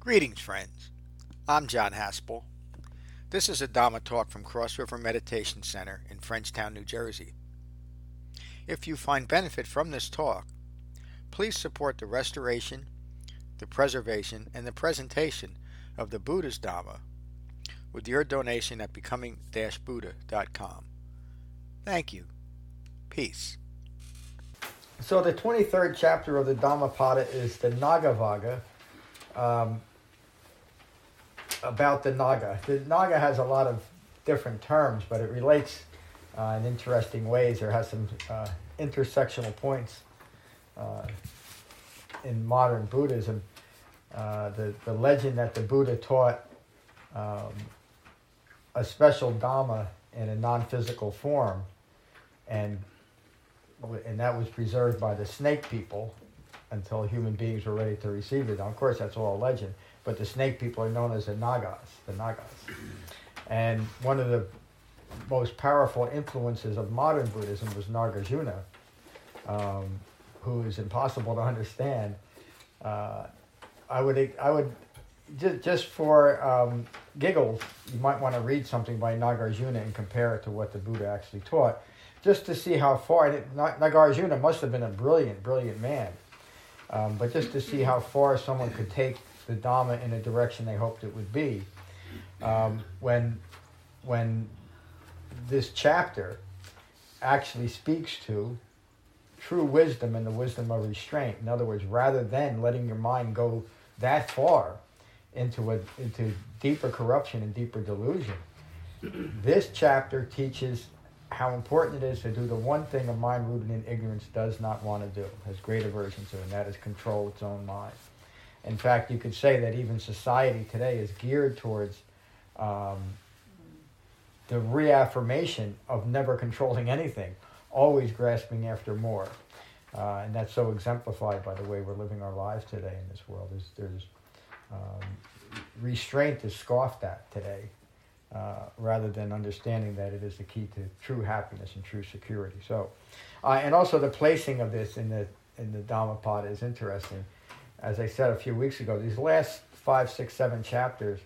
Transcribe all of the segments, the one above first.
Greetings, friends. I'm John Haspel. This is a Dhamma talk from Cross River Meditation Center in Frenchtown, New Jersey. If you find benefit from this talk, please support the restoration, the preservation, and the presentation of the Buddha's Dhamma with your donation at becoming-buddha.com. Thank you. Peace. So the 23rd chapter of the Dhammapada is the Nagavagga, um, about the Naga. The Naga has a lot of different terms, but it relates uh, in interesting ways. There has some uh, intersectional points uh, in modern Buddhism. Uh, the, the legend that the Buddha taught um, a special Dhamma in a non physical form, and, and that was preserved by the snake people until human beings were ready to receive it. Now, of course, that's all legend, but the snake people are known as the Nagas, the Nagas. And one of the most powerful influences of modern Buddhism was Nagarjuna, um, who is impossible to understand. Uh, I would, I would, just, just for um, giggles, you might want to read something by Nagarjuna and compare it to what the Buddha actually taught, just to see how far. Nagarjuna must have been a brilliant, brilliant man, um, but just to see how far someone could take the Dhamma in a direction they hoped it would be. Um, when, when this chapter actually speaks to true wisdom and the wisdom of restraint. In other words, rather than letting your mind go that far into a into deeper corruption and deeper delusion, this chapter teaches how important it is to do the one thing a mind rooted in ignorance does not want to do, has great aversion to, and that is control its own mind. In fact, you could say that even society today is geared towards um, the reaffirmation of never controlling anything, always grasping after more. Uh, and that's so exemplified by the way we're living our lives today in this world. There's, there's um, restraint is scoffed at today, uh, rather than understanding that it is the key to true happiness and true security. So, uh, and also the placing of this in the in the Dhammapada is interesting. As I said a few weeks ago, these last five, six, seven chapters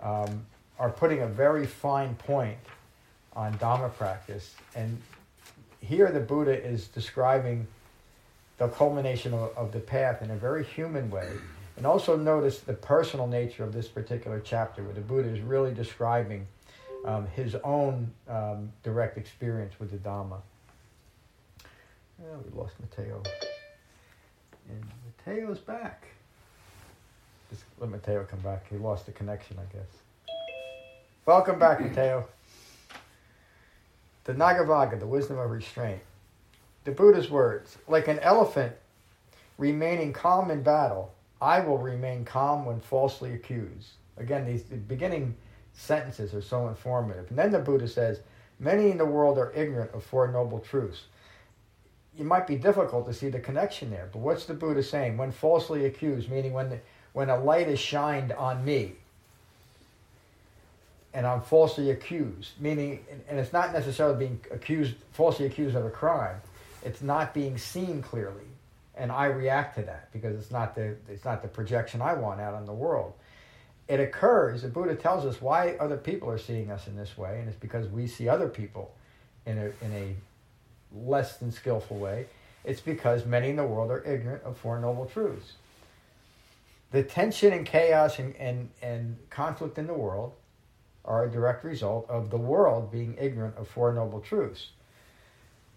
um, are putting a very fine point on Dhamma practice. And here the Buddha is describing the culmination of, of, the path in a very human way. And also notice the personal nature of this particular chapter, where the Buddha is really describing um, his own um, direct experience with the Dhamma. Oh, we lost Mateo. And Mateo's back. Just let Mateo come back. He lost the connection, I guess. Welcome back, Mateo. The Nagavagga, the wisdom of restraint. The Buddha's words like an elephant remaining calm in battle, I will remain calm when falsely accused. Again, these the beginning sentences are so informative. And then the Buddha says, Many in the world are ignorant of Four Noble Truths. It might be difficult to see the connection there, but what's the Buddha saying? When falsely accused, meaning when, the, when a light is shined on me, and I'm falsely accused, meaning, and it's not necessarily being accused, falsely accused of a crime. It's not being seen clearly, and I react to that because it's not the it's not the projection I want out on the world. It occurs. The Buddha tells us why other people are seeing us in this way, and it's because we see other people in a in a less than skillful way. It's because many in the world are ignorant of Four Noble Truths. The tension and chaos and, and, and conflict in the world are a direct result of the world being ignorant of Four Noble Truths.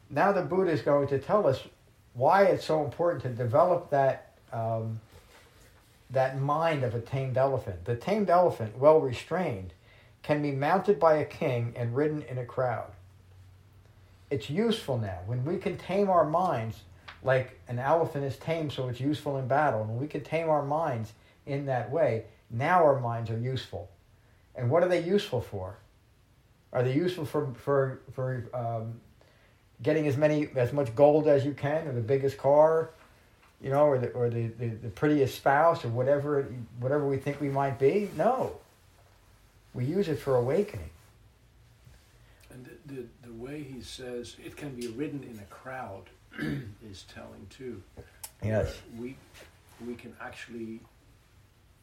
Now, the Buddha is going to tell us why it's so important to develop that, um, that mind of a tamed elephant. The tamed elephant, well restrained, can be mounted by a king and ridden in a crowd. It's useful now. When we can tame our minds, like an elephant is tamed so it's useful in battle, and we can tame our minds in that way, now our minds are useful and what are they useful for? Are they useful for for for um, getting as many as much gold as you can, or the biggest car, you know, or the or the, the, the prettiest spouse, or whatever whatever we think we might be? No. We use it for awakening. And the, the, the way he says it can be ridden in a crowd is telling too. Yes. We we can actually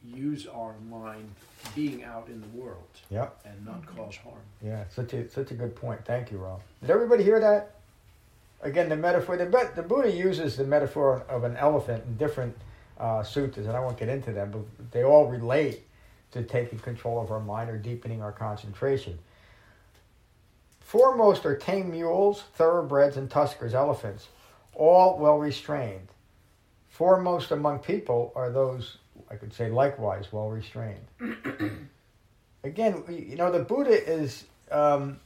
use our mind being out in the world Yep. and not cause harm. Yeah, such a such a good point. Thank you, Rob. Did everybody hear that? Again, the metaphor. The, the Buddha uses the metaphor of an elephant in different uh, sutras, and I won't get into them, but they all relate to taking control of our mind or deepening our concentration. Foremost are tame mules, thoroughbreds, and tuskers, elephants, all well restrained. Foremost among people are those, I could say, likewise well restrained. Again, you know, the Buddha is, um,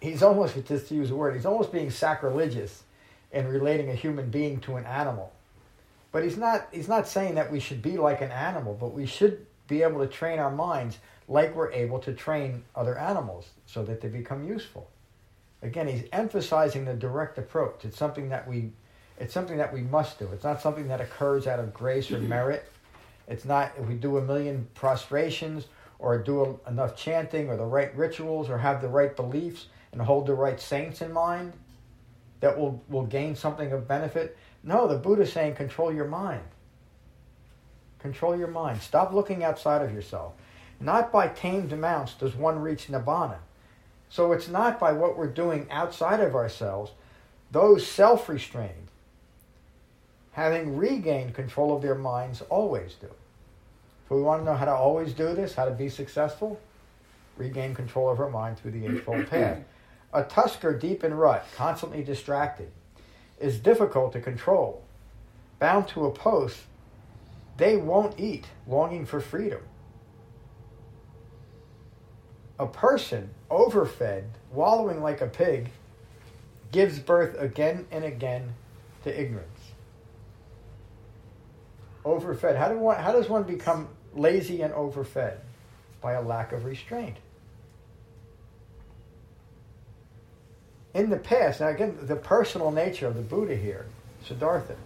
he's almost, just to use a word, he's almost being sacrilegious in relating a human being to an animal. But he's not, he's not saying that we should be like an animal, but we should be able to train our minds like we're able to train other animals so that they become useful. Again, he's emphasizing the direct approach. It's something that we it's something that we must do. It's not something that occurs out of grace or merit. It's not if we do a million prostrations or do a, enough chanting or the right rituals or have the right beliefs and hold the right saints in mind that will will gain something of benefit. No, the Buddha's saying control your mind. Control your mind. Stop looking outside of yourself. Not by tamed amounts does one reach nibbana. So it's not by what we're doing outside of ourselves. Those self restrained, having regained control of their minds, always do. If we want to know how to always do this, how to be successful, regain control of our mind through the Eightfold Path. A tusker deep in rut, constantly distracted, is difficult to control. Bound to a post, they won't eat, longing for freedom a person overfed, wallowing like a pig, gives birth again and again to ignorance. Overfed. How, do one, how does one become lazy and overfed? By a lack of restraint. In the past, now again, the personal nature of the Buddha here, Siddhartha.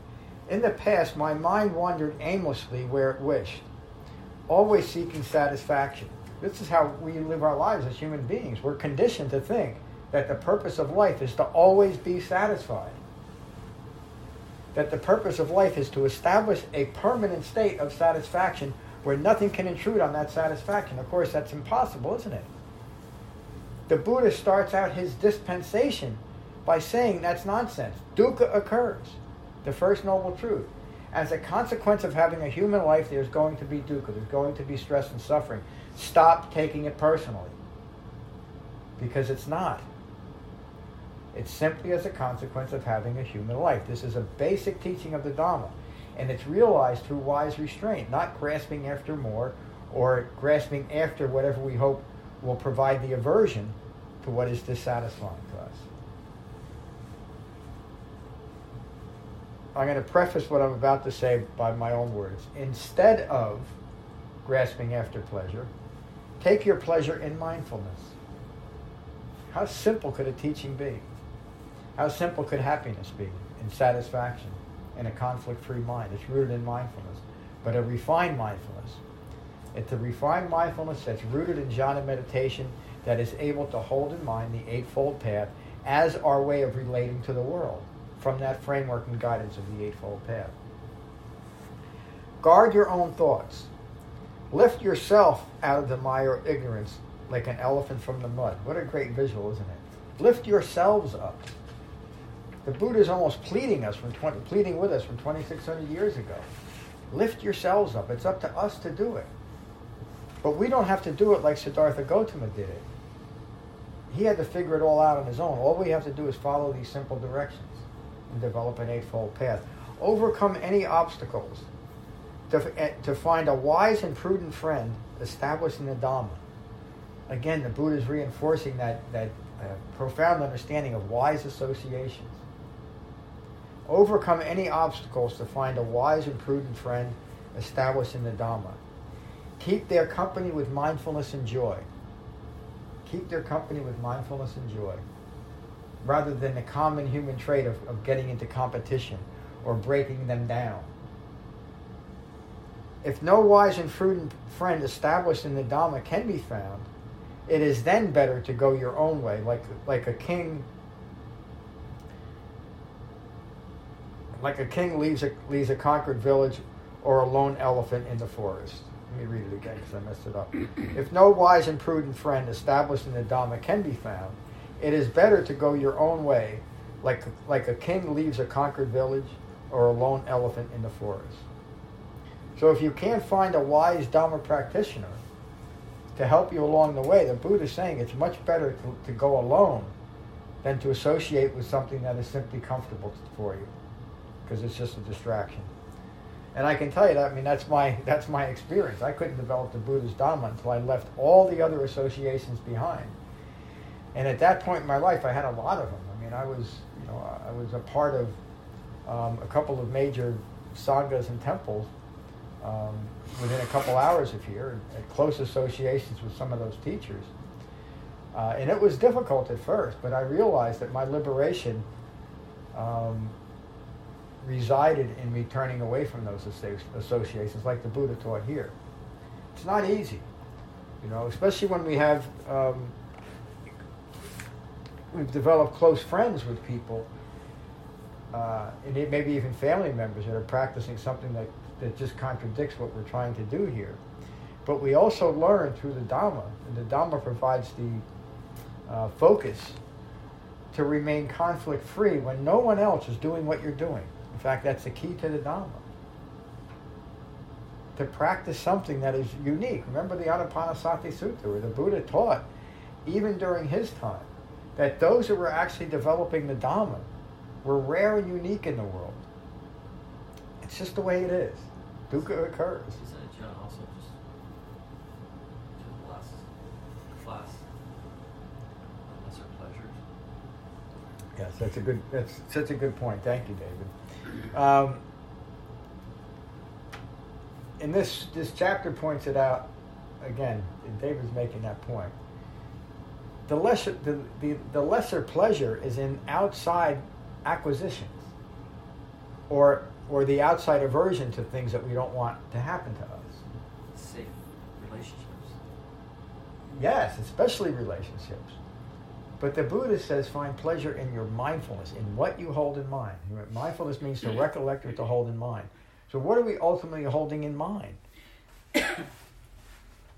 In the past, my mind wandered aimlessly where it wished, always seeking satisfaction. This is how we live our lives as human beings. We're conditioned to think that the purpose of life is to always be satisfied. That the purpose of life is to establish a permanent state of satisfaction where nothing can intrude on that satisfaction. Of course, that's impossible, isn't it? The Buddha starts out his dispensation by saying that's nonsense. Dukkha occurs, the first noble truth. As a consequence of having a human life, there's going to be dukkha, there's going to be stress and suffering. Stop taking it personally. Because it's not. It's simply as a consequence of having a human life. This is a basic teaching of the Dharma. And it's realized through wise restraint, not grasping after more or grasping after whatever we hope will provide the aversion to what is dissatisfying to us. I'm going to preface what I'm about to say by my own words. Instead of grasping after pleasure, Take your pleasure in mindfulness. How simple could a teaching be? How simple could happiness be and satisfaction in a conflict free mind? It's rooted in mindfulness, but a refined mindfulness. It's a refined mindfulness that's rooted in jhana meditation that is able to hold in mind the Eightfold Path as our way of relating to the world from that framework and guidance of the Eightfold Path. Guard your own thoughts. Lift yourself out of the mire of ignorance like an elephant from the mud. What a great visual, isn't it? Lift yourselves up. The Buddha is almost pleading us from 20, pleading with us from 2,600 years ago. Lift yourselves up. It's up to us to do it. But we don't have to do it like Siddhartha Gautama did it. He had to figure it all out on his own. All we have to do is follow these simple directions and develop an eightfold path. Overcome any obstacles to, eh, to find a wise and prudent friend established in the Dhamma. Again, the Buddha is reinforcing that, that uh, profound understanding of wise associations. Overcome any obstacles to find a wise and prudent friend established in the Dhamma. Keep their company with mindfulness and joy. Keep their company with mindfulness and joy. Rather than the common human trait of, of getting into competition or breaking them down. If no wise and prudent friend established in the Dhamma can be found, it is then better to go your own way, like like a king. like a king leaves a, leaves a conquered village or a lone elephant in the forest. Let me read it again because I messed it up. if no wise and prudent friend established in the Dhamma can be found, it is better to go your own way, like, like a king leaves a conquered village or a lone elephant in the forest. So if you can't find a wise Dhamma practitioner to help you along the way, the Buddha is saying it's much better to, to go alone than to associate with something that is simply comfortable for you, because it's just a distraction. And I can tell you that, I mean, that's my, that's my experience. I couldn't develop the Buddha's Dhamma until I left all the other associations behind. And at that point in my life, I had a lot of them. I mean, I was, you know, I was a part of um, a couple of major sanghas and temples um, within a couple hours of here, at close associations with some of those teachers. Uh, and it was difficult at first, but I realized that my liberation um, resided in me turning away from those associations, like the Buddha taught here. It's not easy, you know, especially when we have um, we've developed close friends with people, uh, and it maybe even family members that are practicing something that, that just contradicts what we're trying to do here. But we also learn through the Dhamma, and the Dhamma provides the uh, focus to remain conflict free when no one else is doing what you're doing. In fact, that's the key to the Dhamma. To practice something that is unique. Remember the Anapanasati Sutta, where the Buddha taught, even during his time, that those who were actually developing the Dhamma were rare and unique in the world. It's just the way it is. Dukkha occurs. Isn't John also just to less class lesser pleasures? Yes, that's a good. That's such a good point. Thank you, David. Um, and this this chapter points it out again. David's making that point the lesser the, the, the lesser pleasure is in outside acquisitions or or the outside aversion to things that we don't want to happen to us. Safe relationships. Yes, especially relationships. But the Buddha says find pleasure in your mindfulness, in what you hold in mind. Mindfulness means to recollect or to hold in mind. So what are we ultimately holding in mind?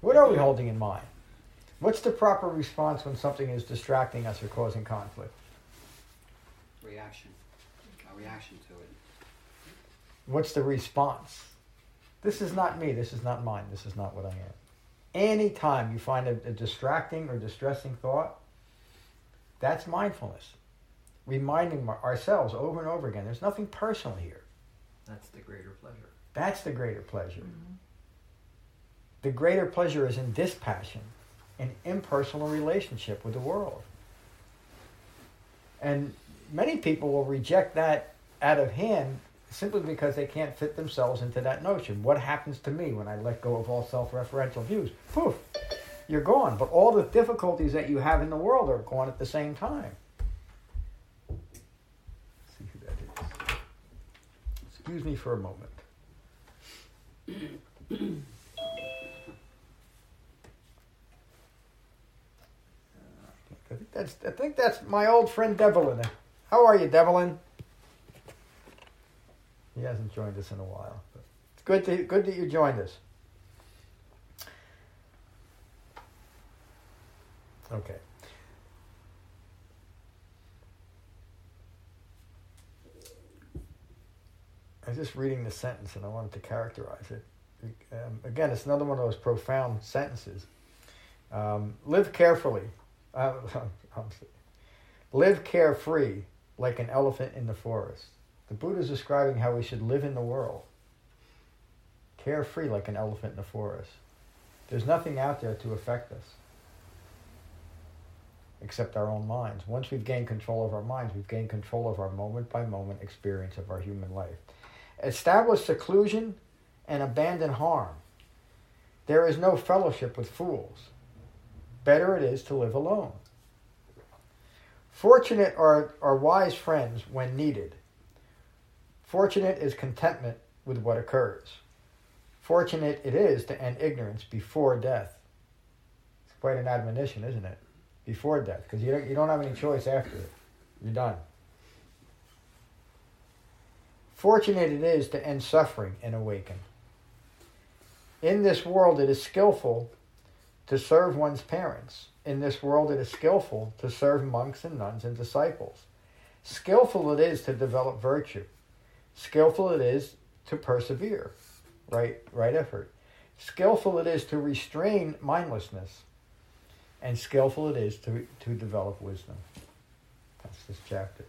what are we holding in mind? What's the proper response when something is distracting us or causing conflict? Reaction. A reaction to it. What's the response? This is not me. This is not mine. This is not what I am. Anytime you find a, a distracting or distressing thought, that's mindfulness. Reminding ourselves over and over again there's nothing personal here. That's the greater pleasure. That's the greater pleasure. Mm-hmm. The greater pleasure is in dispassion an impersonal relationship with the world. And many people will reject that out of hand simply because they can't fit themselves into that notion. What happens to me when I let go of all self referential views? Poof, you're gone. But all the difficulties that you have in the world are gone at the same time. Let's see who that is. Excuse me for a moment. I think that's I think that's my old friend Devlin. How are you, Devlin? He hasn't joined us in a while. But it's good to good that you joined us. Okay. I was just reading the sentence and I wanted to characterize it. Um, again, it's another one of those profound sentences. Um, live carefully uh, live carefree like an elephant in the forest. The Buddha is describing how we should live in the world. Carefree like an elephant in the forest. There's nothing out there to affect us except our own minds. Once we've gained control of our minds, we've gained control of our moment by moment experience of our human life. Establish seclusion and abandon harm. There is no fellowship with fools better it is to live alone. Fortunate are, are wise friends when needed. Fortunate is contentment with what occurs. Fortunate it is to end ignorance before death. It's quite an admonition, isn't it? Before death, because you don't, you don't have any choice after it. You're done. Fortunate it is to end suffering and awaken. In this world, it is skillful to serve one's parents. In this world, it is skillful to serve monks and nuns and disciples. Skillful it is to develop virtue. Skillful it is to persevere, right, right effort. Skillful it is to restrain mindlessness. And skillful it is to, to develop wisdom. That's this chapter.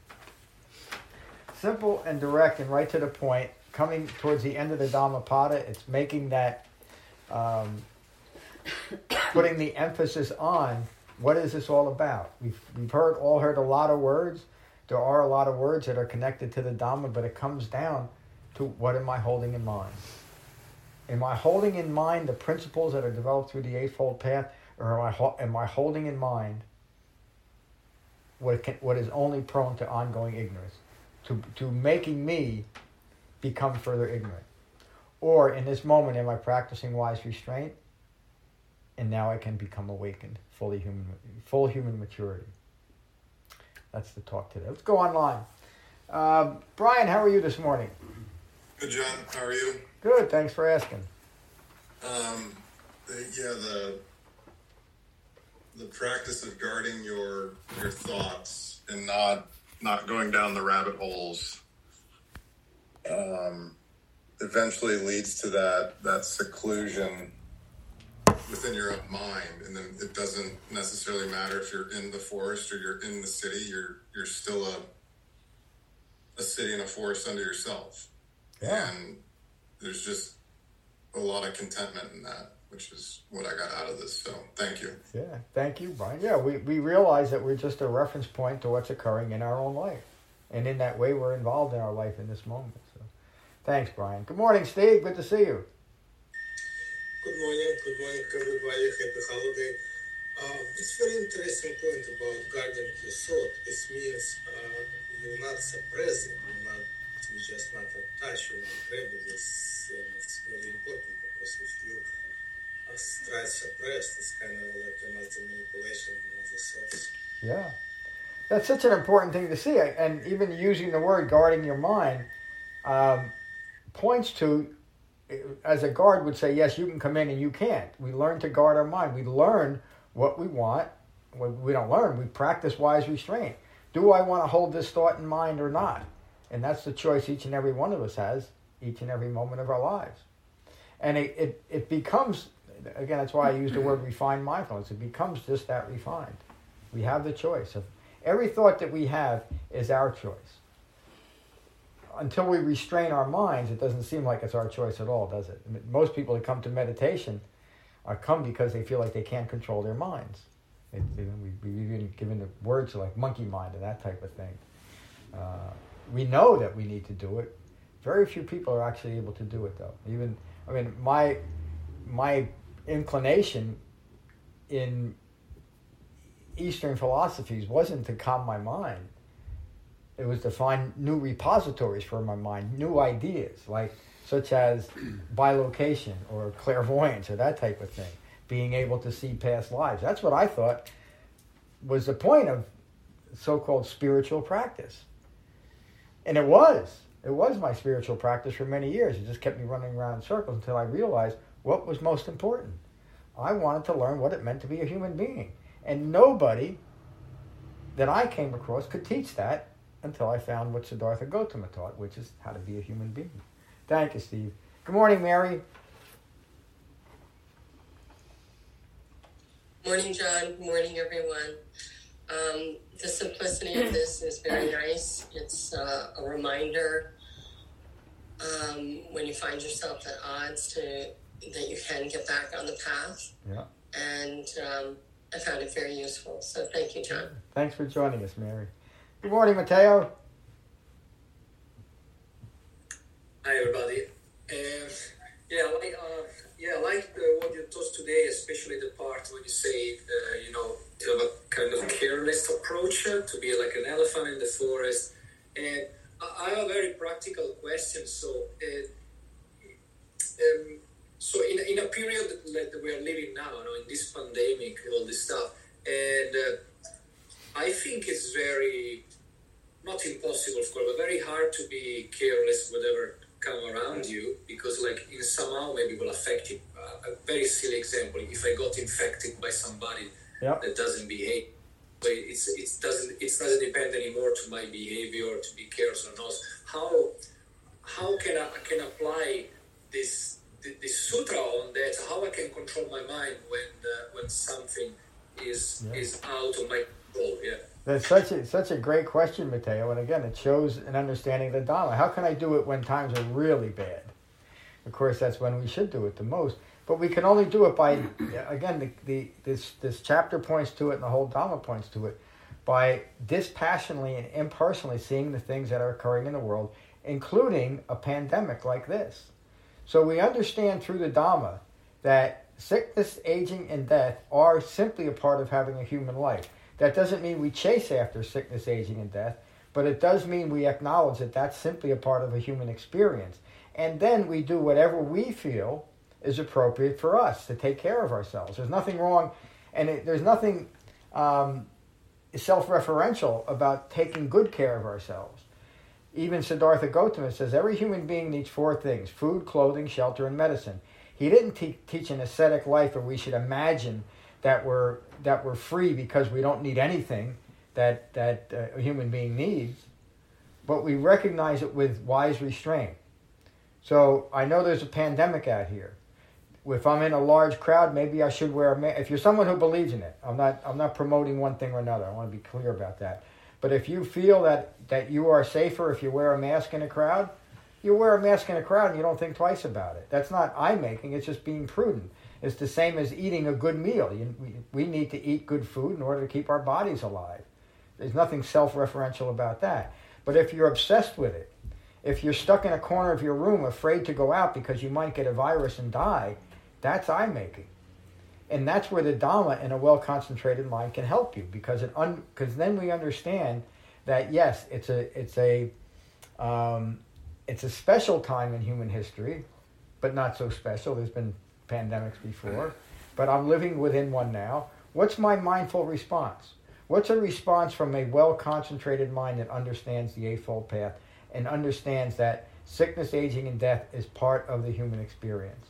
Simple and direct and right to the point. Coming towards the end of the Dhammapada, it's making that, um, putting the emphasis on what is this all about. We've, we've heard all heard a lot of words. There are a lot of words that are connected to the Dhamma, but it comes down to what am I holding in mind? Am I holding in mind the principles that are developed through the Eightfold Path, or am I, am I holding in mind what, can, what is only prone to ongoing ignorance, to, to making me become further ignorant? Or in this moment, am I practicing wise restraint, and now I can become awakened, fully human, full human maturity? That's the talk today. Let's go online. Uh, Brian, how are you this morning? Good, John. How are you? Good. Thanks for asking. Um, yeah, the the practice of guarding your your thoughts and not not going down the rabbit holes um, eventually leads to that that seclusion within your own mind and then it doesn't necessarily matter if you're in the forest or you're in the city you're you're still a a city and a forest under yourself Yeah. and there's just a lot of contentment in that which is what i got out of this so thank you Yeah. Thank you, Brian. Yeah, we, we realize that we're just a reference point to what's occurring in our own life. And in that way, we're involved in our life in this moment. So thanks, Brian. Good morning, Steve. Good to see you. Good morning, good morning, everybody. Happy holiday. Uh, it's very interesting point about guarding your thought. It means uh, you're not suppressing, you're not, you just not attached, you're not grabbing this, and it's very important because if you uh, try to suppress, it's kind of like another manipulation, another thoughts. Yeah. That's such an important thing to see. And even using the word guarding your mind um, points to, as a guard would say, yes, you can come in and you can't. We learn to guard our mind. We learn what we want. We don't learn, we practice wise restraint. Do I want to hold this thought in mind or not? And that's the choice each and every one of us has each and every moment of our lives. And it, it, it becomes, again, that's why I use the word refined mindfulness. It becomes just that refined. We have the choice of every thought that we have is our choice. Until we restrain our minds, it doesn't seem like it's our choice at all, does it? I mean, Most people that come to meditation are come because they feel like they can't control their minds. We, we've even given the words like monkey mind and that type of thing. Uh, we know that we need to do it. Very few people are actually able to do it, though. Even, I mean, my my inclination in Eastern philosophies wasn't to calm my mind. It was to find new repositories for my mind, new ideas, like such as bilocation or clairvoyance or that type of thing. Being able to see past lives. That's what I thought was the point of so-called spiritual practice. And it was. It was my spiritual practice for many years. It just kept me running around in circles until I realized what was most important. I wanted to learn what it meant to be a human being. And nobody that I came across could teach that until I found what Siddhartha Gautama taught, which is how to be a human being. Thank you, Steve. Good morning, Mary. Morning, John. Good morning, everyone. Um, the simplicity of this is very nice. It's uh, a reminder um, when you find yourself at odds to that you can get back on the path, Yeah. and um, I found it very useful. So thank you, John. Thanks for joining us, Mary. Good morning, Mateo. Hi, everybody. Um, yeah, like, uh, yeah, like the, what you taught today, especially the part when you say, uh, you know, to have a kind of careless approach uh, to be like an elephant in the forest. And I have a very practical question. So, uh, um, so in, in a period that we are living now, you know, in this pandemic, all this stuff, and uh, I think it's very not impossible, of course, but very hard to be careless whatever come around you because, like, in somehow maybe will affect you. Uh, a very silly example: if I got infected by somebody that doesn't behave, so it's it doesn't it doesn't depend anymore to my behavior to be careless or not. How how can I can apply this this sutra on that? How I can control my mind when uh, when something is Yeah. is out of my control? Yeah. That's such a such a great question, Matteo. And again, it shows an understanding of the Dharma. How can I do it when times are really bad? Of course, that's when we should do it the most. But we can only do it by, again, the, the this this chapter points to it, and the whole Dharma points to it, by dispassionately and impersonally seeing the things that are occurring in the world, including a pandemic like this. So we understand through the Dhamma that sickness, aging, and death are simply a part of having a human life. That doesn't mean we chase after sickness, aging, and death, but it does mean we acknowledge that that's simply a part of a human experience. And then we do whatever we feel is appropriate for us to take care of ourselves. There's nothing wrong, and it, there's nothing um, self referential about taking good care of ourselves. Even Siddhartha Gautama says every human being needs four things food, clothing, shelter, and medicine. He didn't te- teach an ascetic life where we should imagine that we're, that we're free because we don't need anything that, that uh, a human being needs, but we recognize it with wise restraint. So I know there's a pandemic out here. If I'm in a large crowd, maybe I should wear a mask. If you're someone who believes in it, I'm not. I'm not promoting one thing or another. I want to be clear about that. But if you feel that that you are safer if you wear a mask in a crowd, you wear a mask in a crowd and you don't think twice about it. That's not eye making. It's just being prudent. It's the same as eating a good meal. You, we, need to eat good food in order to keep our bodies alive. There's nothing self-referential about that. But if you're obsessed with it, if you're stuck in a corner of your room afraid to go out because you might get a virus and die, that's eye making. And that's where the Dhamma in a well concentrated mind can help you because it un- because then we understand that yes, it's a it's a um, it's a special time in human history, but not so special. There's been pandemics before, but I'm living within one now. What's my mindful response? What's a response from a well concentrated mind that understands the Eightfold Path and understands that sickness, aging, and death is part of the human experience?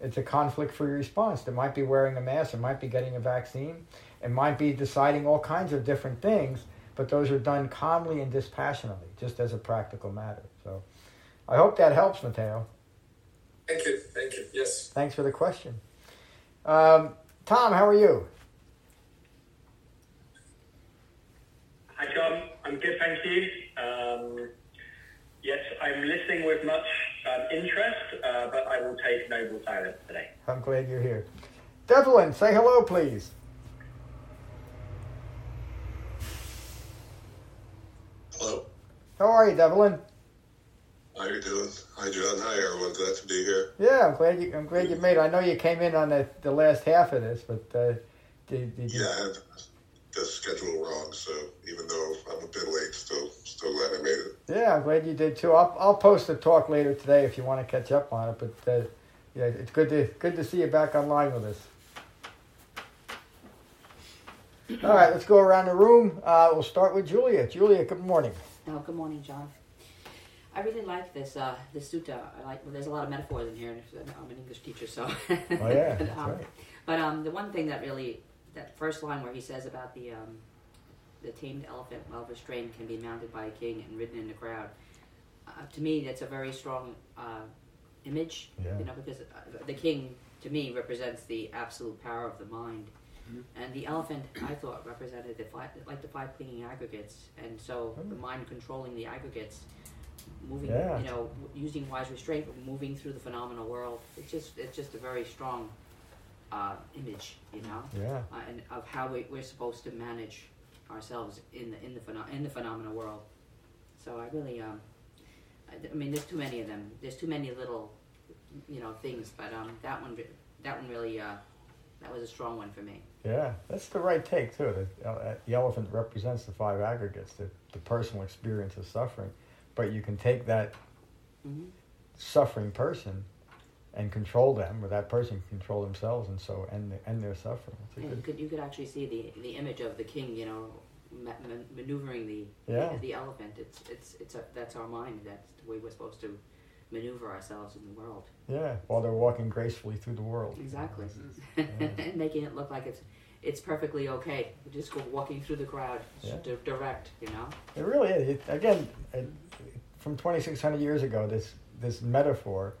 It's a conflict free response. It might be wearing a mask, it might be getting a vaccine, it might be deciding all kinds of different things, but those are done calmly and dispassionately, just as a practical matter. So I hope that helps, Matteo. Thank you. Thank you. Yes. Thanks for the question. Um, Tom, how are you? Hi, Tom. I'm good, thank you. Um, yes, I'm listening with much um, interest, uh, but I will take noble silence today. I'm glad you're here. Devlin, say hello, please. Hello. How are you, Devlin? How you doing? Hi, John. Hi, everyone. Glad to be here. Yeah, I'm glad you. I'm glad you made it. I know you came in on the, the last half of this, but uh, did, did you? Yeah, I had the schedule wrong, so even though I'm a bit late, still still glad I made it. Yeah, I'm glad you did too. I'll I'll post the talk later today if you want to catch up on it. But uh, yeah, it's good to good to see you back online with us. All right, let's go around the room. Uh, we'll start with Julia. Julia, good morning. Oh, good morning, John. I really like this uh, this sutta. I like. Well, there's a lot of metaphors in here, and I'm an English teacher, so. Oh yeah, but, that's um, right. But um, the one thing that really, that first line where he says about the um, the tamed elephant, well restrained, can be mounted by a king and ridden in the crowd. Uh, to me, that's a very strong uh, image. Yeah. You know, because uh, the king to me represents the absolute power of the mind. And the elephant, I thought, represented the five, like the five clinging aggregates, and so the mind controlling the aggregates, moving, Yeah. you know, using wise restraint, moving through the phenomenal world. It's just, it's just a very strong uh, image, you know, Yeah, uh, and of how we, we're supposed to manage ourselves in the in the pheno- in the phenomenal world. So I really, um, I, I mean, there's too many of them. There's too many little, you know, things. But um, that one, that one really, uh, that was a strong one for me. yeah, that's the right take too. The, uh, the elephant represents the five aggregates, the, the personal experience of suffering. But you can take that hmm suffering person and control them, or that person can control themselves, and so end end their suffering. Yeah, good you could you could actually see the the image of the king, you know, ma- man- maneuvering the Yeah. the elephant. It's it's it's a, that's our mind. That's the way we're supposed to maneuver ourselves in the world. Yeah, while they're walking gracefully through the world. Exactly, and making it look like it's it's perfectly okay. You just go walking through the crowd, Yeah. di- direct. You know. It really is. It, again, it, from 2,600 years ago, this this metaphor.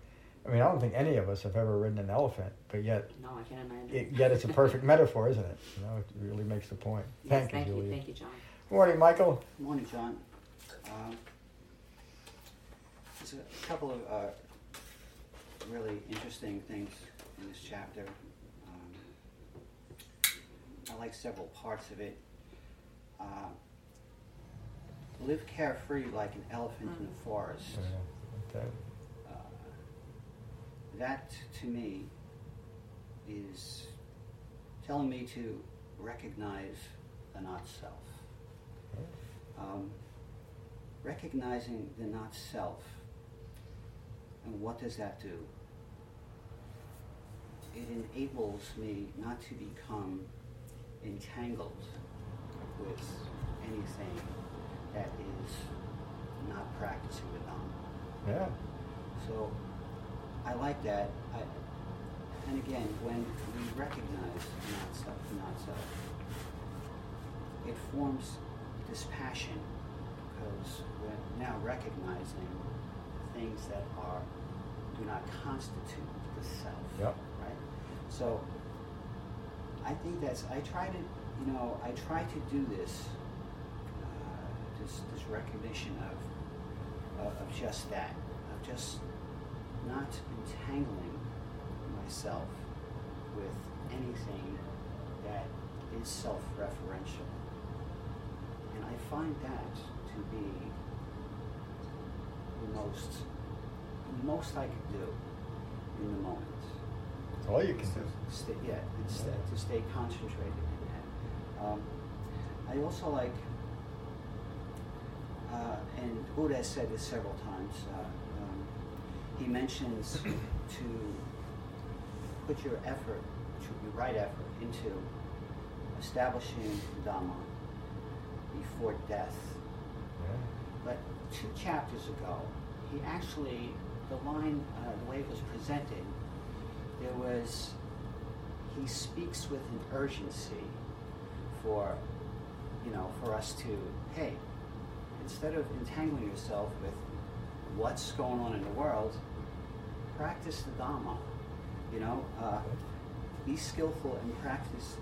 I mean, I don't think any of us have ever ridden an elephant, but yet, No, I can't imagine. it, yet it's a perfect metaphor, isn't it? You know, it really makes the point. Yes, Thank, thank you, you, Julia. thank you, John. Morning, Michael. Good Morning, John. Um, there's a couple of uh, really interesting things in this chapter. Um, I like several parts of it. Uh, live carefree like an elephant in the forest. Yeah, okay. Uh, that to me is telling me to recognize the not self. Um, recognizing the not self, and what does that do? It enables me not to become entangled with anything that is not practicing the Dhamma. Yeah. So I like that. I, and again, when we recognize not self, not self, it forms this passion because we're now recognizing things that are do not constitute the self. Yep. Right. So I think that's. I try to, you know, I try to do this. This this recognition of, of of just that, of just not entangling myself with anything that is self-referential. And I find that to be the most, the most I can do in the moment. That's all you can do. Stay, yeah, instead to stay concentrated in that. Um, I also like, and Buddha has said this several times. Uh, um, he mentions to put your effort, your right effort, into establishing Dhamma before death. But two chapters ago, he actually, the line, uh, the way it was presented, there was, he speaks with an urgency for, you know, for us to, hey, instead of entangling yourself with what's going on in the world, practice the Dhamma. You know, uh, be skillful and practice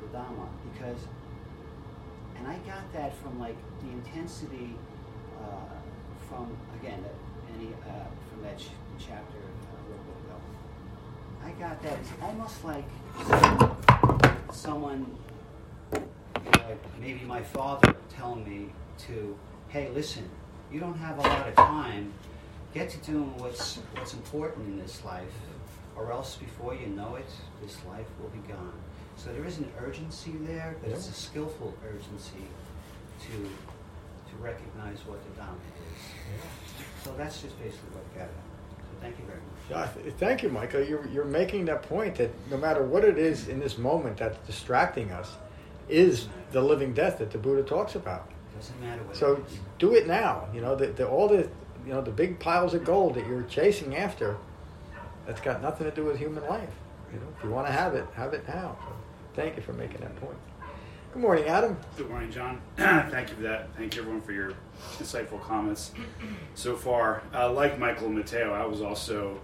the Dhamma because, and I got that from like the intensity uh, from again any uh, from that ch- chapter a little bit ago. I got that it's almost like someone, you know, maybe my father telling me to, hey, listen, you don't have a lot of time. Get to doing what's what's important in this life, or else before you know it, this life will be gone. So there is an urgency there, but it's a skillful urgency to to recognize what the Dhamma is. So that's just basically what I got. So thank you very much. Yeah, th- thank you, Michael. You're, you're making that point that no matter what it is in this moment that's distracting us, is the living death that the Buddha talks about. Doesn't matter what. So it is. do it now. You know, the, the, all the you know the big piles of gold that you're chasing after, that's got nothing to do with human life. You know, if you want to have it, have it now. So thank you for making that point. Good morning, Adam. Good morning, John. Thank you for that. Thank you, everyone, for your insightful comments so far. Uh, like Michael and Mateo, I was also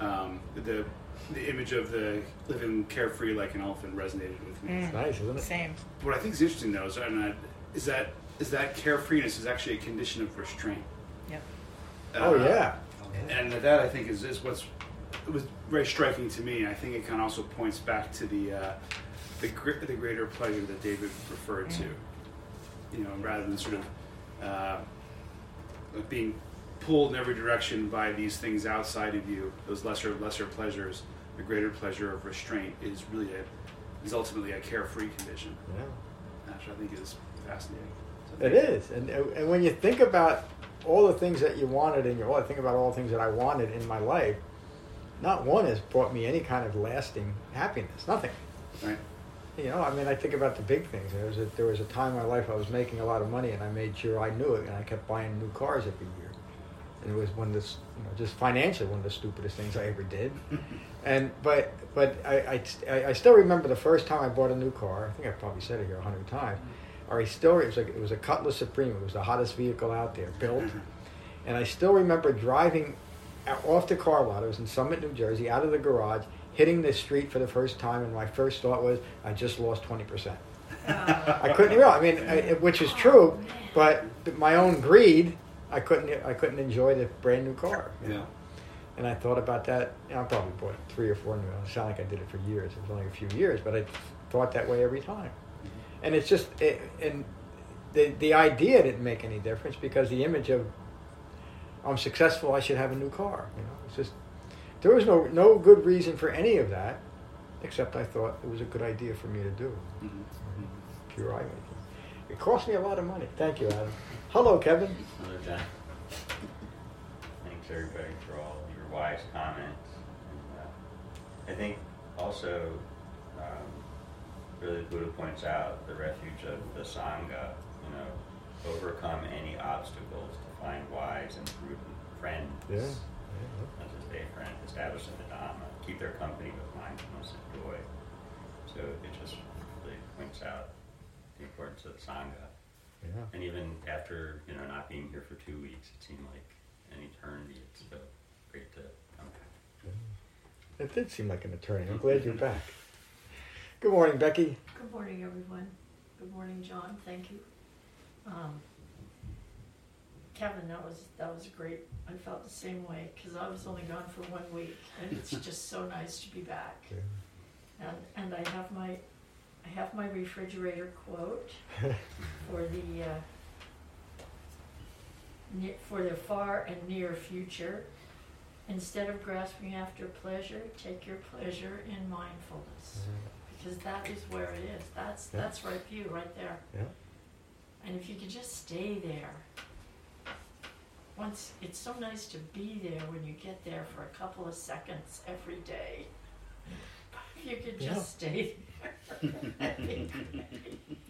um, the the image of the living carefree like an elephant resonated with me. It's nice, isn't it? Same. What I think is interesting, though, is, and I- is that is that carefreeness is actually a condition of restraint. Yep. Oh, yeah. And that I think is, is what's it was very striking to me. I think it kind of also points back to the uh, the gr- the greater pleasure that David referred to. You know, rather than sort of uh, being pulled in every direction by these things outside of you, those lesser lesser pleasures. The greater pleasure of restraint is really a is ultimately a carefree condition. Yeah. Which I think is fascinating. It is, and and when you think about all the things that you wanted in your life, think about all the things that I wanted in my life. Not one has brought me any kind of lasting happiness. Nothing. Right. you know, I mean, I think about the big things. There was a, there was a time in my life I was making a lot of money, and I made sure I knew it, and I kept buying new cars every year. And it was one of the, you know, just financially one of the stupidest things I ever did. and but but I, I, I still remember the first time I bought a new car. I think I've probably said it here a hundred times. Or I still it was like it was a Cutlass Supreme. It was the hottest vehicle out there built. And I still remember driving off the car lot. I was in Summit, New Jersey, out of the garage, hitting the street for the first time, and my first thought was, I just lost twenty percent. I couldn't realize. I mean, I, which is oh, true, but my own greed, I couldn't. I couldn't enjoy the brand new car. You know? And I thought about that. You know, I probably bought three or four new. It sounded like I did it for years. It was only a few years, but I thought that way every time. And it's just, it, and the the idea didn't make any difference because the image of I'm successful, I should have a new car. You know, it's just there was no no good reason for any of that, except I thought it was a good idea for me to do. Pure I making. It cost me a lot of money. Thank you, Adam. Hello, Kevin. Hello, John. Thanks everybody for all your wise comments. And, uh, I think also, um, really Buddha points out the refuge of the Sangha, you know, overcome any obstacles to find wise and prudent friends. Yeah. To stay a friend, established in the Dhamma, keep their company with mindfulness and joy. So it just really points out the importance of the Sangha. Yeah. And even after, you know, not being here for two weeks, it seemed like an eternity. It's still great to come back. It did seem like an eternity. I'm glad you're back. Good morning, Becky. Good morning, everyone. Good morning, John. Thank you. Um, Kevin, that was that was great. I felt the same way because I was only gone for one week, and it's just so nice to be back. And and I have my I have my refrigerator quote for the uh, ne- for the far and near future. Instead of grasping after pleasure, take your pleasure in mindfulness because that is where it is. That's Yeah. that's right view right there. Yeah. And if you could just stay there. Once it's so nice to be there when you get there for a couple of seconds every day. If you could just stay there. that'd.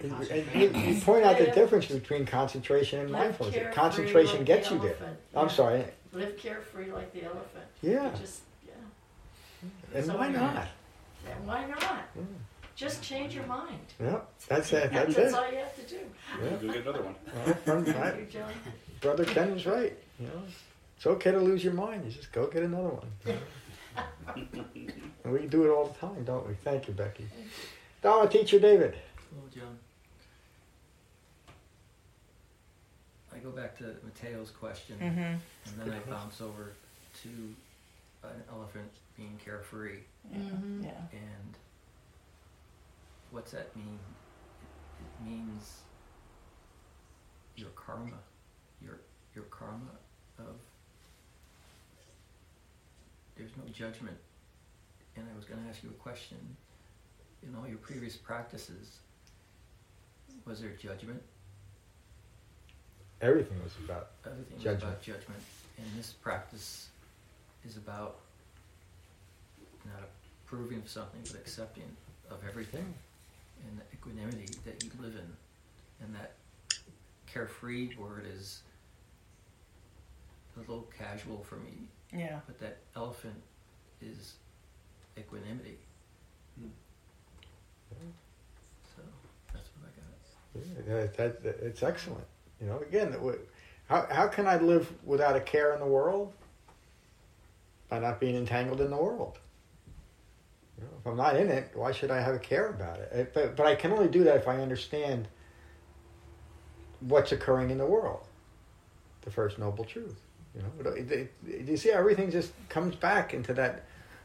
And you, you point out the difference between concentration and Live mindfulness. carefree Concentration like gets the you there. elephant. I'm Yeah. sorry. Live carefree like the elephant. Yeah. You just yeah. And So why anyway, not? Yeah, why not? Just change your mind. Yeah, that's it. That's, That's it. all you have to do. Yeah. Go get another one. Well, friend, Thank I- you, John. Brother Ken was right. You know, it's okay to lose your mind. You just go get another one. and we do it all the time, don't we? Thank you, Becky. Dharma teacher David. Hello, John. I go back to Mateo's question, Mhm. and then I bounce over to an elephant being carefree. Mhm. Yeah. And what's that mean? It, it means your karma, your your karma of there's no judgment. And I was going to ask you a question. In all your previous practices, was there judgment? Everything was about Everything judgment. is about judgment, and this practice is about not approving of something, but accepting of everything, and the equanimity that you live in, and that carefree word is a little casual for me. Yeah. But that elephant is equanimity. Hmm. So that's what I got. Yeah, that, that, it's excellent. You know, again, that we- how, how can I live without a care in the world? By not being entangled in the world. If I'm not in it, why should I have a care about it? Uh, But, but I can only do that if I understand what's occurring in the world. The first noble truth. You know, it, it- you see, everything just comes back into that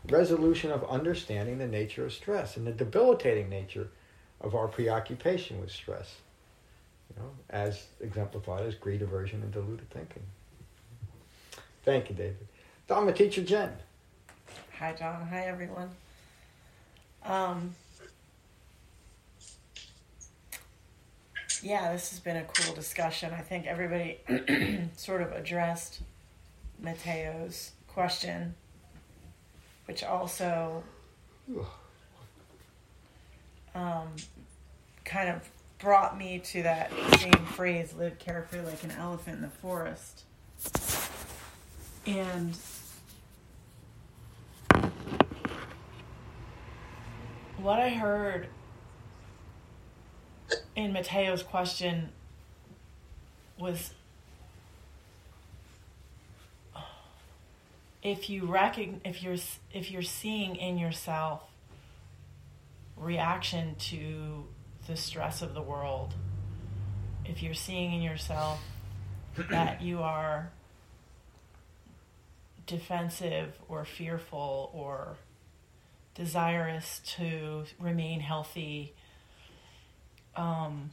resolution of understanding the nature of stress and the debilitating nature of our preoccupation with stress. You know, as exemplified as greed, aversion, and deluded thinking. Thank you, David. Dharma teacher Jen. Hi, John. Hi, everyone. Um, yeah, this has been a cool discussion. I think everybody sort of addressed Mateo's question, which also um, kind of brought me to that same phrase live carefree like an elephant in the forest. And what I heard in Mateo's question was if you recognize if you're if you're seeing in yourself reaction to the stress of the world if you're seeing in yourself that you are defensive or fearful or desirous to remain healthy um,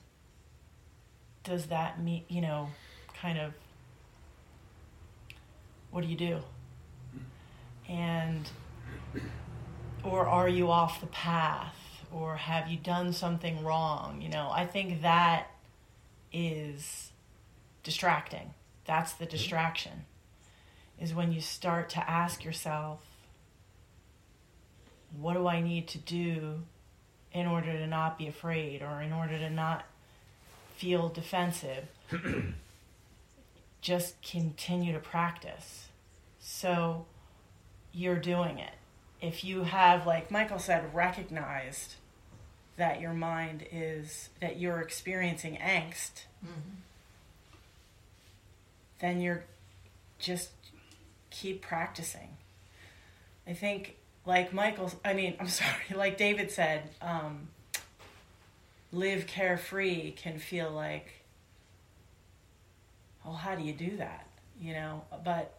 does that mean you know kind of what do you do? And or are you off the path? Or have you done something wrong? You know i think that is distracting. That's the distraction is when you start to ask yourself what do i need to do in order to not be afraid or in order to not feel defensive just continue to practice so you're doing it. If you have, like Michael said, recognized that your mind is, that you're experiencing angst, Mm-hmm. then you're just keep practicing. I think, like Michael, I mean, I'm sorry, like David said, um, live carefree can feel like, well, how do you do that? You know, but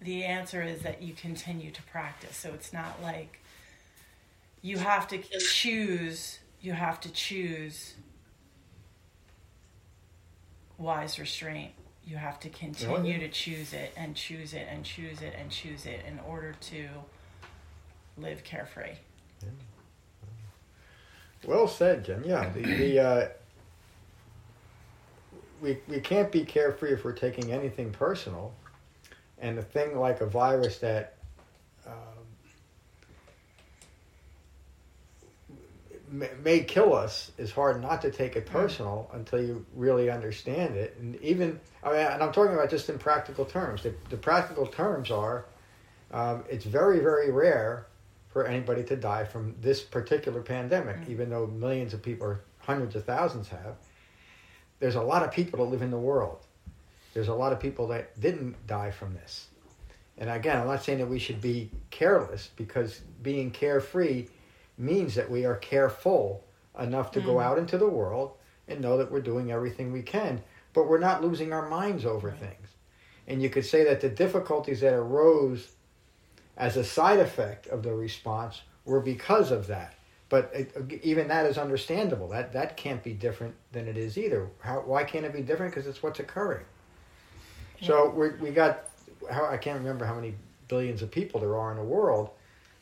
the answer is that you continue to practice. So it's not like you have to choose, you have to choose wise restraint. You have to continue to choose it and choose it and choose it and choose it in order to live carefree. Well said, Jen. Yeah, the, the uh, we we can't be carefree if we're taking anything personal, and a thing like a virus that um, may, may kill us is hard not to take it personal until you really understand it. And even I mean, and I'm talking about just in practical terms. The, the practical terms are, um, it's very very rare for anybody to die from this particular pandemic, even though millions of people or hundreds of thousands have. There's a lot of people that live in the world. There's a lot of people that didn't die from this. And again, I'm not saying that we should be careless because being carefree means that we are careful enough to go Mm. out into the world and know that we're doing everything we can, but we're not losing our minds over things. And you could say that the difficulties that arose as a side effect of the response were because of that. But it, even that is understandable. That that can't be different than it is either. How, why can't it be different? Because it's what's occurring. So we we got how I can't remember how many billions of people there are in the world,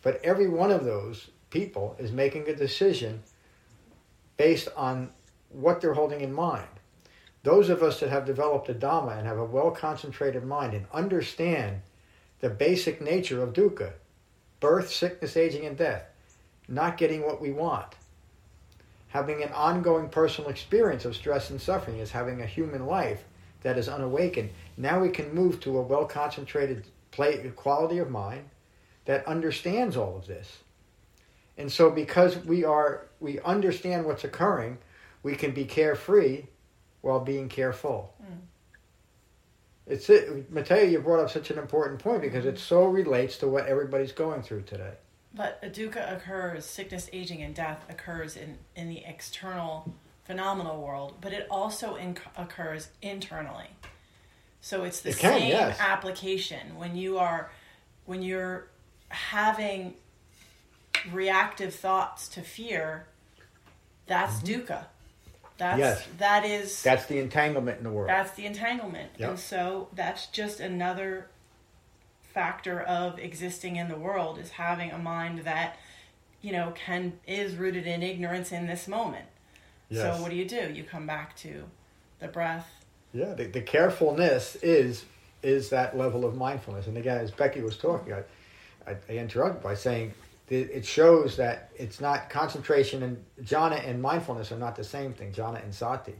but every one of those people is making a decision based on what they're holding in mind. Those of us that have developed a Dhamma and have a well concentrated mind and understand the basic nature of dukkha birth, sickness, aging, and death, not getting what we want, having an ongoing personal experience of stress and suffering, is having a human life that is unawakened. Now we can move to a well concentrated quality of mind that understands all of this. And so because we are we understand what's occurring, we can be carefree while being careful. Mm. It's it, Mateo, you brought up such an important point because it so relates to what everybody's going through today. But a dukkha occurs, sickness, aging, and death occurs in, in the external phenomenal world, but it also in, occurs internally. So it's the It can, same yes. application when you are when you're having reactive thoughts to fear. That's mm-hmm. dukkha. That's. Yes. that is That's the entanglement in the world. that's the entanglement. Yep. And so that's just another factor of existing in the world is having a mind that, you know, can is rooted in ignorance in this moment. Yes. So what do you do? You come back to the breath. Yeah, the, the carefulness is is that level of mindfulness. And again, as Becky was talking, I, I, I interrupted by saying it shows that it's not concentration and jhana and mindfulness are not the same thing. Jhana and sati.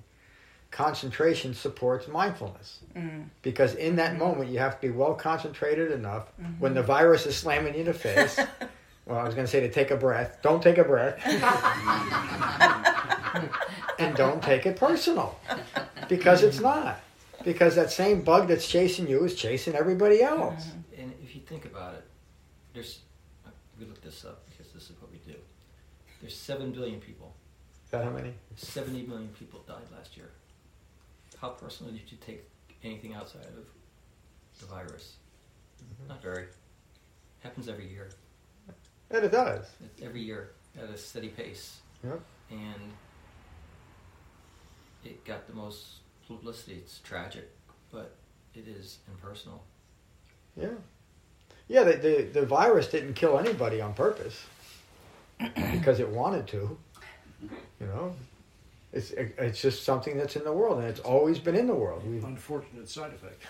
Concentration supports mindfulness Mm. because in that moment you have to be well concentrated enough. Mhm. When the virus is slamming you in the face, well, I was going to say to take a breath. Don't take a breath, and don't take it personal because it's not. Because that same bug that's chasing you is chasing everybody else. And if you think about it, there's we looked this up because this is what we do. There's seven billion people. That how many? Seventy million people died last year. How personally did you take anything outside of the virus? Mm-hmm. Not very. Happens every year. And it does. It's every year at a steady pace. Yep. And it got the most publicity. It's tragic, but it is impersonal. Yeah. Yeah, the, the, the virus didn't kill anybody on purpose because it wanted to. You know, it's it's just something that's in the world, and it's always been in the world. We've, Unfortunate side effect.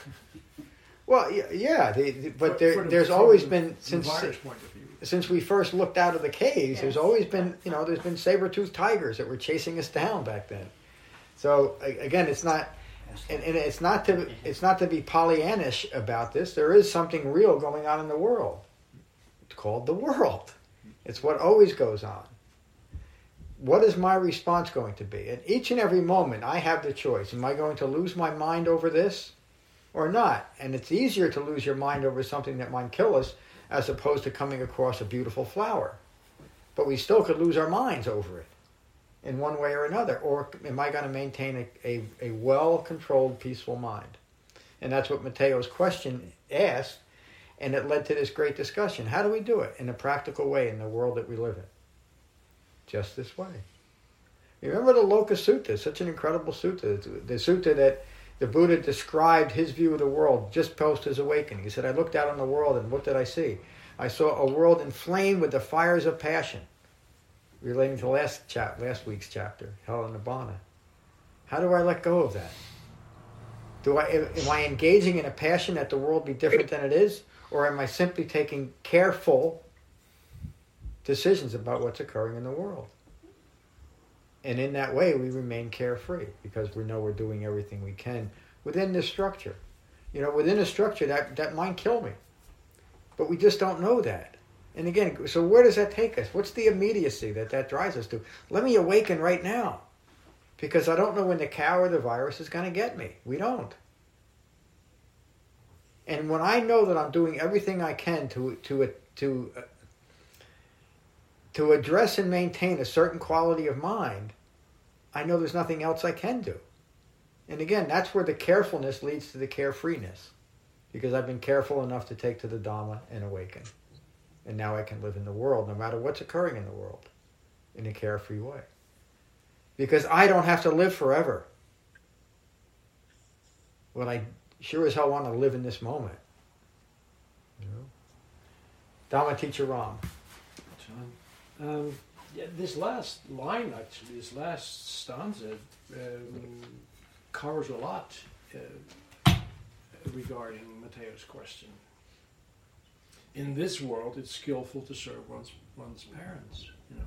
well, yeah, yeah the, the- but For- there, for the- there's always the- been the since virus point of view. since we first looked out of the caves. There's always been you know there's been saber toothed tigers that were chasing us down back then. So again, it's not. And, and it's not to mm-hmm. it's not to be Pollyannish about this. There is something real going on in the world. It's called the world. It's what always goes on. What is my response going to be? At each and every moment, I have the choice. Am I going to lose my mind over this or not? And it's easier to lose your mind over something that might kill us as opposed to coming across a beautiful flower. But we still could lose our minds over it in one way or another. Or am I going to maintain a, a, a well controlled, peaceful mind? And that's what Mateo's question asked. And it led to this great discussion. How do we do it in a practical way in the world that we live in? Just this way. Remember the Loka Sutta, such an incredible sutta. The sutta that the Buddha described his view of the world just post his awakening. He said, I looked out on the world and what did I see? I saw a world inflamed with the fires of passion, relating to last chap, last week's chapter, Hell and Nibbana. How do I let go of that? Do I am I engaging in a passion that the world be different than it is, or am I simply taking careful decisions about what's occurring in the world? And in that way, we remain carefree because we know we're doing everything we can within this structure. You know, within a structure that that might kill me, but we just don't know that. And again, so where does that take us? What's the immediacy that that drives us to? Let me awaken right now, because I don't know when the cow or the virus is going to get me. We don't. And when I know that I'm doing everything I can to to to uh, to address and maintain a certain quality of mind, I know there's nothing else I can do. And again, that's where the carefulness leads to the carefreeness, because I've been careful enough to take to the Dhamma and awaken, and now I can live in the world, no matter what's occurring in the world, in a carefree way. Because I don't have to live forever. But I sure as hell want to live in this moment. You know? Dhamma teacher Ram. Um, yeah, this last line, actually, this last stanza, um, covers a lot uh, regarding Mateo's question. In this world, it's skillful to serve one's one's parents. You know,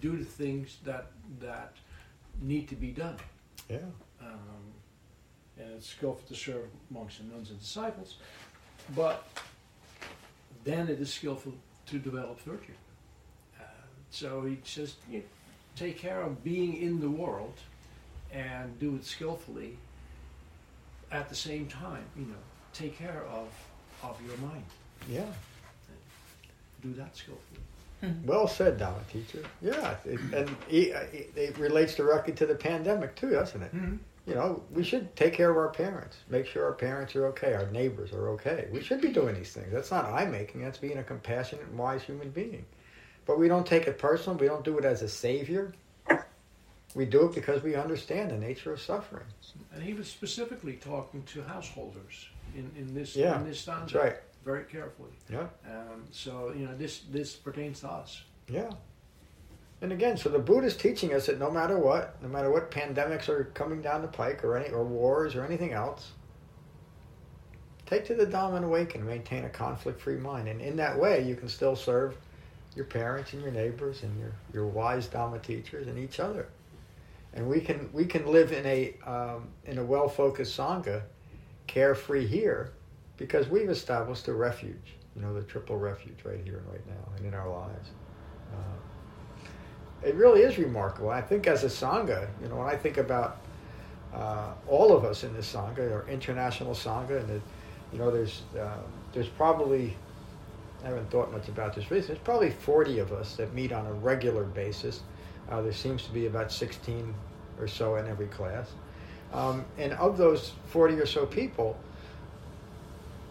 do the things that that need to be done. Yeah. Um, and it's skillful to serve monks and nuns and disciples, but then it is skillful to develop virtue. Uh, so he says, you know, take care of being in the world and do it skillfully. At the same time, you know, take care of of your mind. Yeah. Do that skillfully. Well said, Dhamma teacher. Yeah, it, and it, it relates directly to the pandemic too, doesn't it? Mhm. You know, we should take care of our parents, make sure our parents are okay, our neighbors are okay. We should be doing these things. That's not I making. That's being a compassionate and wise human being. But we don't take it personal. We don't do it as a savior. We do it because we understand the nature of suffering. And he was specifically talking to householders in, in this Yeah, in this stanza. that's right. Very carefully. Yeah. Um, so you know this this pertains to us. Yeah. And again, so the Buddha is teaching us that no matter what, no matter what pandemics are coming down the pike or any or wars or anything else, take to the Dhamma and awaken, maintain a conflict-free mind, and in that way, you can still serve your parents and your neighbors and your, your wise Dhamma teachers and each other. And we can we can live in a um, in a well focused sangha, carefree here, because we've established a refuge. You know, the triple refuge right here and right now and in our lives. Uh, it really is remarkable. I think as a sangha, you know, when I think about uh, all of us in this sangha, our international sangha, and the, you know, there's uh, there's probably I haven't thought much about this recently. There's probably 40 of us that meet on a regular basis. Uh, there seems to be about 16 or so in every class. Um, and of those 40 or so people,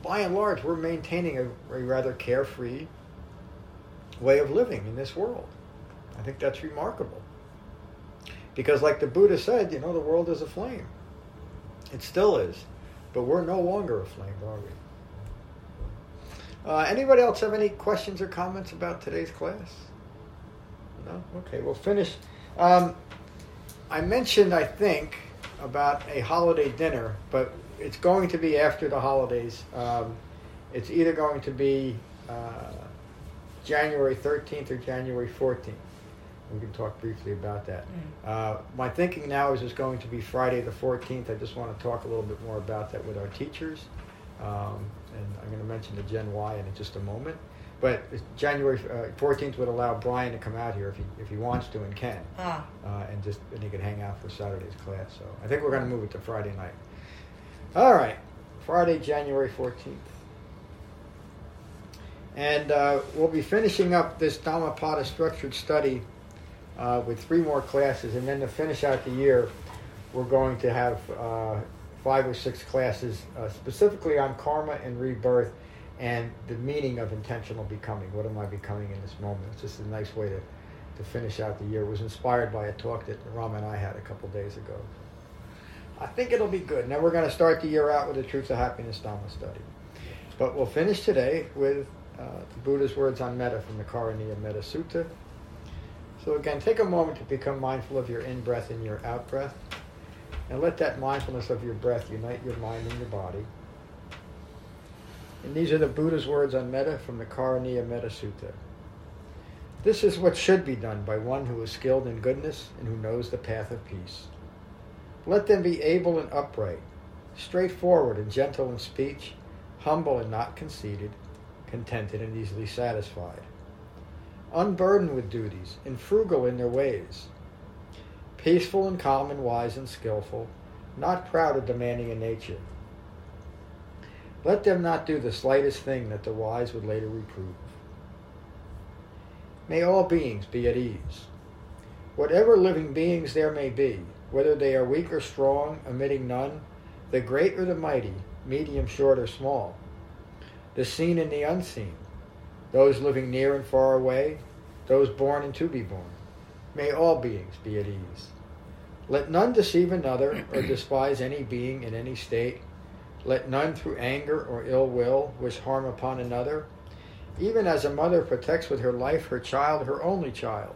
by and large, we're maintaining a, a rather carefree way of living in this world. I think that's remarkable. Because, like the Buddha said, you know, the world is a flame. It still is. But we're no longer a flame, are we? Uh, anybody else have any questions or comments about today's class? No? Okay, we'll finish. Um, I mentioned, I think, about a holiday dinner, but it's going to be after the holidays. Um, it's either going to be uh, January 13th or January 14th. We can talk briefly about that. Mm. Uh, my thinking now is it's going to be Friday the 14th. I just want to talk a little bit more about that with our teachers. Um, and I'm going to mention the Gen Y in just a moment. But January uh, 14th would allow Brian to come out here if he if he wants to and can, ah. uh, and just and he could hang out for Saturday's class. So I think we're going to move it to Friday night. All right, Friday, January 14th. And uh, we'll be finishing up this Dhammapada structured study uh, with three more classes. And then to finish out the year, we're going to have uh, five or six classes uh, specifically on karma and rebirth and the meaning of intentional becoming. What am I becoming in this moment? It's just a nice way to, to finish out the year. It was inspired by a talk that Ram and I had a couple days ago. I think it'll be good. Now we're going to start the year out with the Truth of Happiness Dhamma study. But we'll finish today with uh, the Buddha's words on metta from the Karaniya Metta Sutta. So again, take a moment to become mindful of your in-breath and your out-breath. And let that mindfulness of your breath unite your mind and your body. And these are the Buddha's words on metta from the Karaniya Metta Sutta. This is what should be done by one who is skilled in goodness and who knows the path of peace. Let them be able and upright, straightforward and gentle in speech, humble and not conceited, contented and easily satisfied, unburdened with duties, and frugal in their ways, peaceful and calm and wise and skilful, not proud or demanding in nature let them not do the slightest thing that the wise would later reprove. May all beings be at ease. Whatever living beings there may be, whether they are weak or strong, omitting none, the great or the mighty, medium, short, or small, the seen and the unseen, those living near and far away, those born and to be born, may all beings be at ease. Let none deceive another or despise any being in any state let none through anger or ill will wish harm upon another. Even as a mother protects with her life her child, her only child,